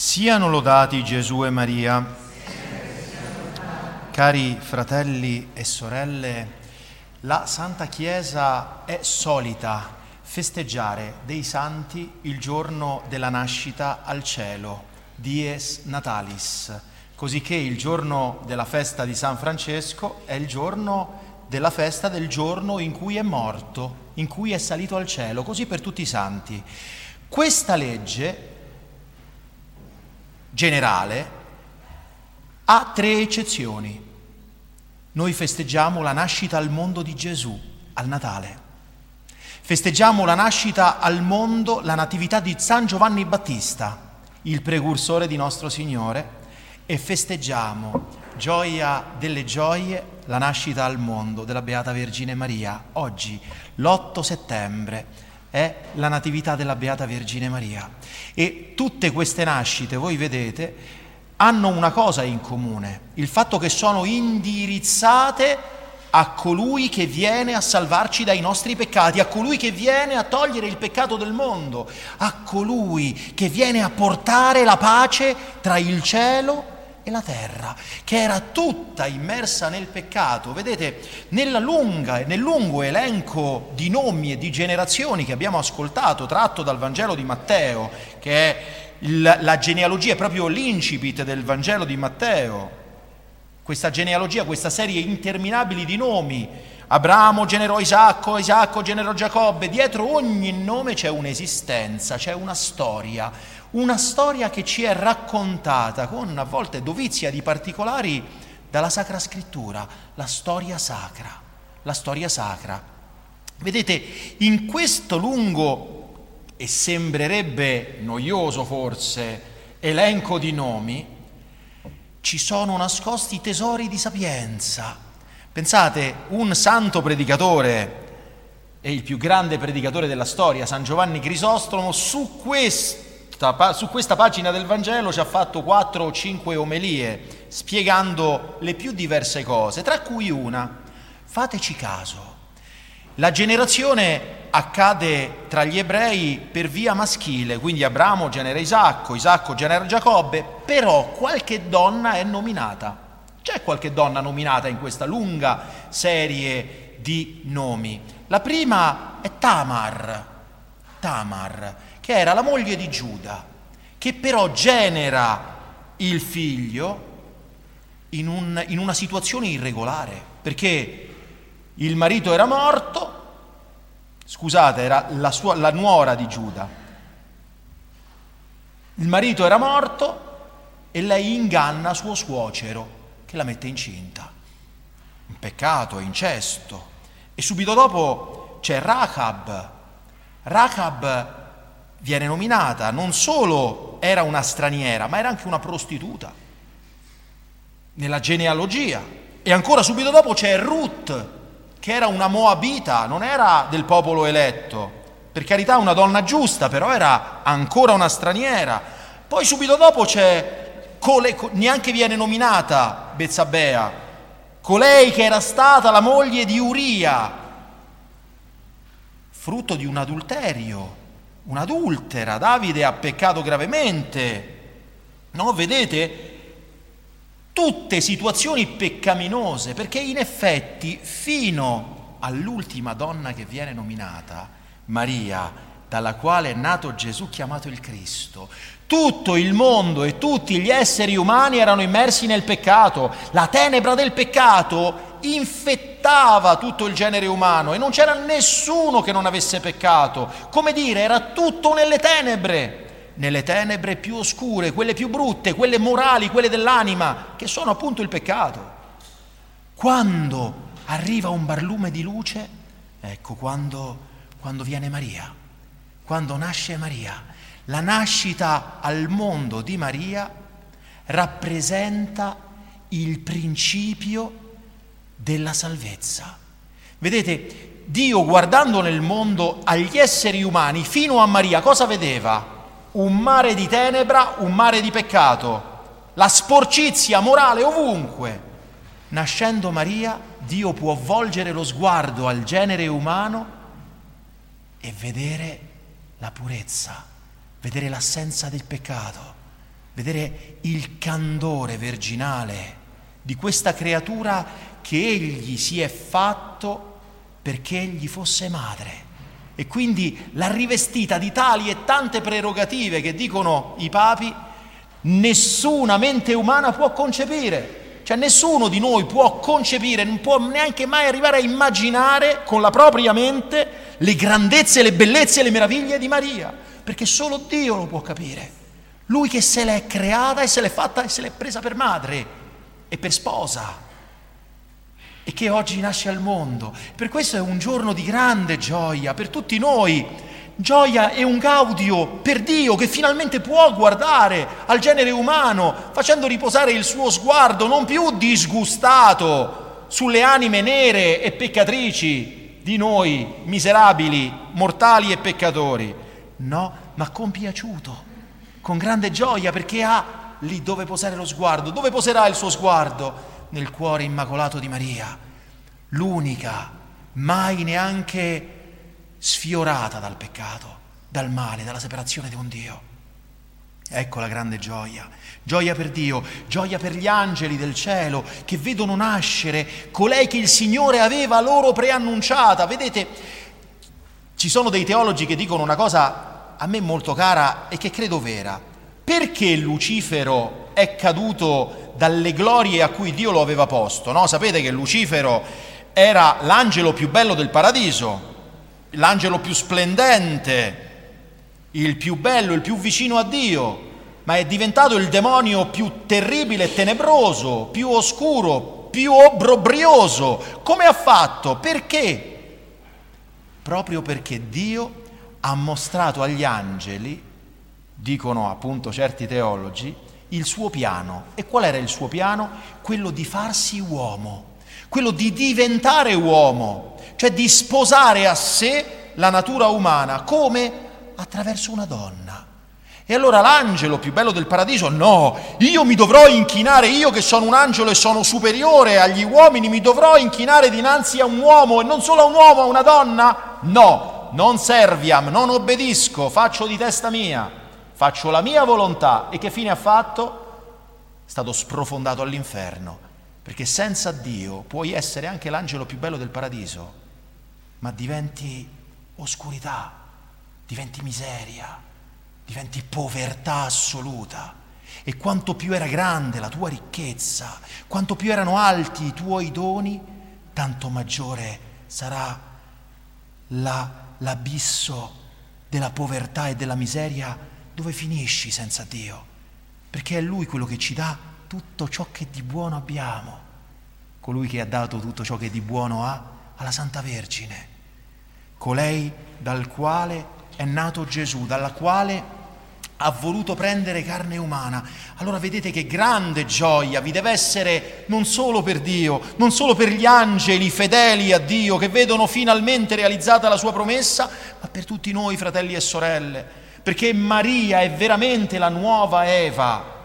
Siano lodati Gesù e Maria. Cari fratelli e sorelle, la Santa Chiesa è solita festeggiare dei santi il giorno della nascita al cielo, dies natalis, cosicché il giorno della festa di San Francesco è il giorno della festa del giorno in cui è morto, in cui è salito al cielo, così per tutti i santi. Questa legge generale ha tre eccezioni. Noi festeggiamo la nascita al mondo di Gesù al Natale. Festeggiamo la nascita al mondo, la natività di San Giovanni Battista, il precursore di nostro Signore, e festeggiamo, gioia delle gioie, la nascita al mondo della Beata Vergine Maria, oggi, l'8 settembre è la natività della Beata Vergine Maria. E tutte queste nascite, voi vedete, hanno una cosa in comune, il fatto che sono indirizzate a colui che viene a salvarci dai nostri peccati, a colui che viene a togliere il peccato del mondo, a colui che viene a portare la pace tra il cielo e la terra, che era tutta immersa nel peccato. Vedete, lunga, nel lungo elenco di nomi e di generazioni che abbiamo ascoltato, tratto dal Vangelo di Matteo, che è il, la genealogia, è proprio l'incipit del Vangelo di Matteo, questa genealogia, questa serie interminabile di nomi, Abramo generò Isacco, Isacco generò Giacobbe, dietro ogni nome c'è un'esistenza, c'è una storia, una storia che ci è raccontata con a volte dovizia di particolari dalla Sacra Scrittura, la storia sacra, la storia sacra. Vedete, in questo lungo e sembrerebbe noioso forse elenco di nomi, ci sono nascosti tesori di sapienza. Pensate, un santo predicatore e il più grande predicatore della storia, San Giovanni Crisostomo, su questo su questa pagina del Vangelo ci ha fatto quattro o cinque omelie spiegando le più diverse cose, tra cui una, fateci caso, la generazione accade tra gli ebrei per via maschile, quindi Abramo genera Isacco, Isacco genera Giacobbe, però qualche donna è nominata. C'è qualche donna nominata in questa lunga serie di nomi. La prima è Tamar, Tamar, che era la moglie di Giuda, che però genera il figlio in, un, in una situazione irregolare, perché il marito era morto, scusate, era la, sua, la nuora di Giuda, il marito era morto e lei inganna suo suocero che la mette incinta. Un peccato, incesto. E subito dopo c'è Rahab. Rahab viene nominata, non solo era una straniera, ma era anche una prostituta nella genealogia. E ancora subito dopo c'è Ruth, che era una moabita, non era del popolo eletto. Per carità una donna giusta, però era ancora una straniera. Poi subito dopo c'è, cole, neanche viene nominata Bezzabea, colei che era stata la moglie di Uria, frutto di un adulterio un'adultera, Davide ha peccato gravemente. No, vedete? Tutte situazioni peccaminose, perché in effetti fino all'ultima donna che viene nominata, Maria, dalla quale è nato Gesù chiamato il Cristo, tutto il mondo e tutti gli esseri umani erano immersi nel peccato, la tenebra del peccato infettava tutto il genere umano e non c'era nessuno che non avesse peccato. Come dire, era tutto nelle tenebre, nelle tenebre più oscure, quelle più brutte, quelle morali, quelle dell'anima, che sono appunto il peccato. Quando arriva un barlume di luce, ecco quando, quando viene Maria, quando nasce Maria, la nascita al mondo di Maria rappresenta il principio della salvezza. Vedete, Dio guardando nel mondo agli esseri umani fino a Maria, cosa vedeva? Un mare di tenebra, un mare di peccato, la sporcizia morale ovunque. Nascendo Maria, Dio può volgere lo sguardo al genere umano e vedere la purezza, vedere l'assenza del peccato, vedere il candore virginale di questa creatura che egli si è fatto perché egli fosse madre. E quindi l'ha rivestita di tali e tante prerogative che dicono i papi, nessuna mente umana può concepire. Cioè nessuno di noi può concepire, non può neanche mai arrivare a immaginare con la propria mente le grandezze, le bellezze e le meraviglie di Maria, perché solo Dio lo può capire. Lui che se l'è creata e se l'è fatta e se l'è presa per madre e per sposa e che oggi nasce al mondo. Per questo è un giorno di grande gioia per tutti noi. Gioia e un gaudio per Dio che finalmente può guardare al genere umano facendo riposare il suo sguardo non più disgustato sulle anime nere e peccatrici di noi, miserabili, mortali e peccatori. No, ma compiaciuto, con grande gioia perché ha lì dove posare lo sguardo. Dove poserà il suo sguardo? Nel cuore immacolato di Maria, l'unica, mai neanche sfiorata dal peccato, dal male, dalla separazione di un Dio. Ecco la grande gioia, gioia per Dio, gioia per gli angeli del cielo che vedono nascere colei che il Signore aveva loro preannunciata. Vedete, ci sono dei teologi che dicono una cosa a me molto cara e che credo vera. Perché Lucifero è caduto dalle glorie a cui Dio lo aveva posto. No? Sapete che Lucifero era l'angelo più bello del paradiso, l'angelo più splendente, il più bello, il più vicino a Dio, ma è diventato il demonio più terribile e tenebroso, più oscuro, più obbrobrioso. Come ha fatto? Perché? Proprio perché Dio ha mostrato agli angeli, dicono appunto certi teologi, il suo piano. E qual era il suo piano? Quello di farsi uomo, quello di diventare uomo, cioè di sposare a sé la natura umana. Come? Attraverso una donna. E allora l'angelo più bello del paradiso, no, io mi dovrò inchinare, io che sono un angelo e sono superiore agli uomini, mi dovrò inchinare dinanzi a un uomo e non solo a un uomo, a una donna? No, non serviam, non obbedisco, faccio di testa mia faccio la mia volontà e che fine ha fatto? È stato sprofondato all'inferno, perché senza Dio puoi essere anche l'angelo più bello del paradiso, ma diventi oscurità, diventi miseria, diventi povertà assoluta. E quanto più era grande la tua ricchezza, quanto più erano alti i tuoi doni, tanto maggiore sarà la, l'abisso della povertà e della miseria dove finisci senza Dio? Perché è Lui quello che ci dà tutto ciò che di buono abbiamo, colui che ha dato tutto ciò che di buono ha alla Santa Vergine, colei dal quale è nato Gesù, dalla quale ha voluto prendere carne umana. Allora vedete che grande gioia vi deve essere non solo per Dio, non solo per gli angeli fedeli a Dio che vedono finalmente realizzata la sua promessa, ma per tutti noi fratelli e sorelle perché Maria è veramente la nuova Eva.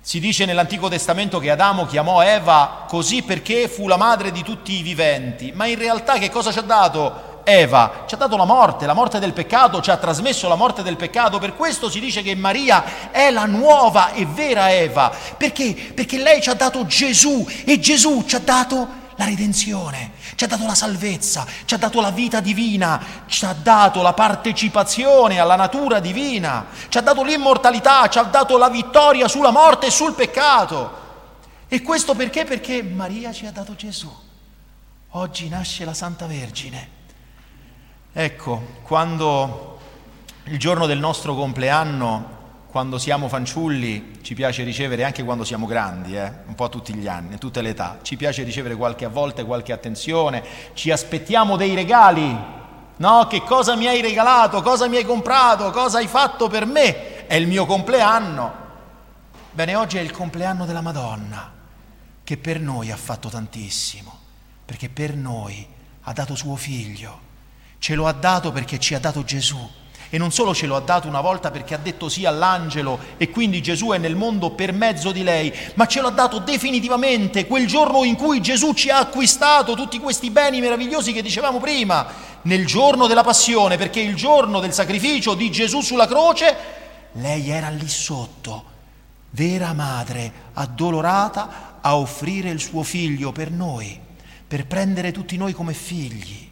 Si dice nell'Antico Testamento che Adamo chiamò Eva così perché fu la madre di tutti i viventi, ma in realtà che cosa ci ha dato Eva? Ci ha dato la morte, la morte del peccato, ci ha trasmesso la morte del peccato, per questo si dice che Maria è la nuova e vera Eva, perché? Perché lei ci ha dato Gesù e Gesù ci ha dato la redenzione, ci ha dato la salvezza, ci ha dato la vita divina, ci ha dato la partecipazione alla natura divina, ci ha dato l'immortalità, ci ha dato la vittoria sulla morte e sul peccato. E questo perché? Perché Maria ci ha dato Gesù. Oggi nasce la Santa Vergine. Ecco, quando il giorno del nostro compleanno quando siamo fanciulli ci piace ricevere, anche quando siamo grandi, eh, un po' tutti gli anni, tutte le età, ci piace ricevere qualche a volte qualche attenzione, ci aspettiamo dei regali, no? Che cosa mi hai regalato, cosa mi hai comprato, cosa hai fatto per me? È il mio compleanno. Bene, oggi è il compleanno della Madonna, che per noi ha fatto tantissimo, perché per noi ha dato suo figlio, ce lo ha dato perché ci ha dato Gesù e non solo ce lo ha dato una volta perché ha detto sì all'angelo e quindi Gesù è nel mondo per mezzo di lei, ma ce l'ha dato definitivamente quel giorno in cui Gesù ci ha acquistato tutti questi beni meravigliosi che dicevamo prima, nel giorno della passione, perché il giorno del sacrificio di Gesù sulla croce, lei era lì sotto, vera madre, addolorata a offrire il suo figlio per noi, per prendere tutti noi come figli.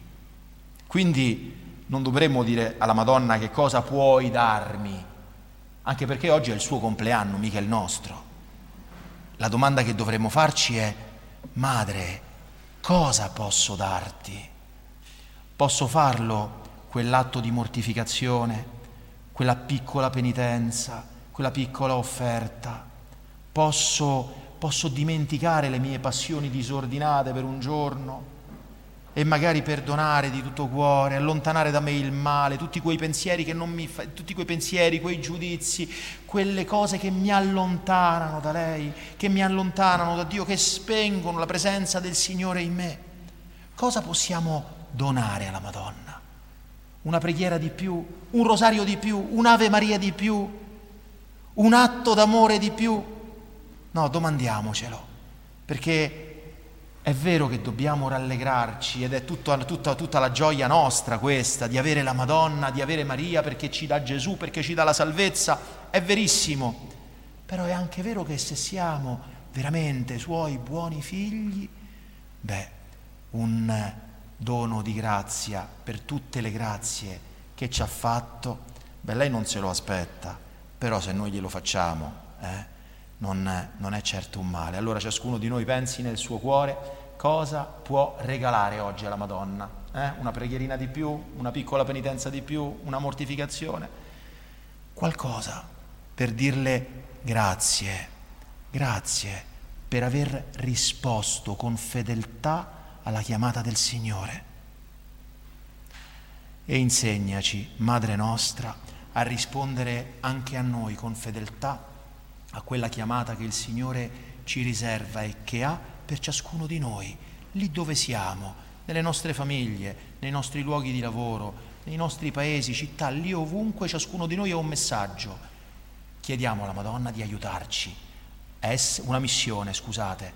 Quindi non dovremmo dire alla Madonna che cosa puoi darmi, anche perché oggi è il suo compleanno, mica il nostro. La domanda che dovremmo farci è, Madre, cosa posso darti? Posso farlo quell'atto di mortificazione, quella piccola penitenza, quella piccola offerta? Posso, posso dimenticare le mie passioni disordinate per un giorno? E magari perdonare di tutto cuore, allontanare da me il male, tutti quei pensieri che non mi fa, tutti quei pensieri, quei giudizi, quelle cose che mi allontanano da lei, che mi allontanano da Dio, che spengono la presenza del Signore in me. Cosa possiamo donare alla Madonna? Una preghiera di più, un rosario di più, un'Ave Maria di più, un atto d'amore di più? No, domandiamocelo, perché è vero che dobbiamo rallegrarci ed è tutta, tutta, tutta, la gioia nostra questa di avere la Madonna, di avere Maria perché ci dà Gesù, perché ci dà la salvezza, è verissimo. Però è anche vero che se siamo veramente suoi buoni figli, beh, un dono di grazia per tutte le grazie che ci ha fatto, beh, lei non se lo aspetta, però se noi glielo facciamo, eh, non, non è certo un male. Allora ciascuno di noi pensi nel suo cuore cosa può regalare oggi alla Madonna. Eh? Una preghierina di più, una piccola penitenza di più, una mortificazione. Qualcosa per dirle grazie, grazie per aver risposto con fedeltà alla chiamata del Signore. E insegnaci, Madre nostra, a rispondere anche a noi con fedeltà a quella chiamata che il Signore ci riserva e che ha per ciascuno di noi, lì dove siamo, nelle nostre famiglie, nei nostri luoghi di lavoro, nei nostri paesi, città, lì ovunque ciascuno di noi ha un messaggio. Chiediamo alla Madonna di aiutarci, una missione, scusate,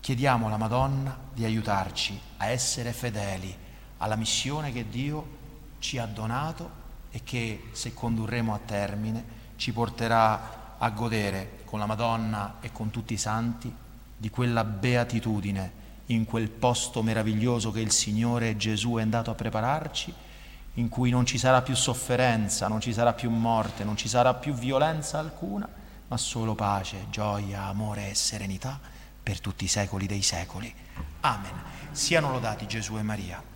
chiediamo alla Madonna di aiutarci a essere fedeli alla missione che Dio ci ha donato e che se condurremo a termine ci porterà a godere con la Madonna e con tutti i santi di quella beatitudine in quel posto meraviglioso che il Signore Gesù è andato a prepararci, in cui non ci sarà più sofferenza, non ci sarà più morte, non ci sarà più violenza alcuna, ma solo pace, gioia, amore e serenità per tutti i secoli dei secoli. Amen. Siano lodati Gesù e Maria.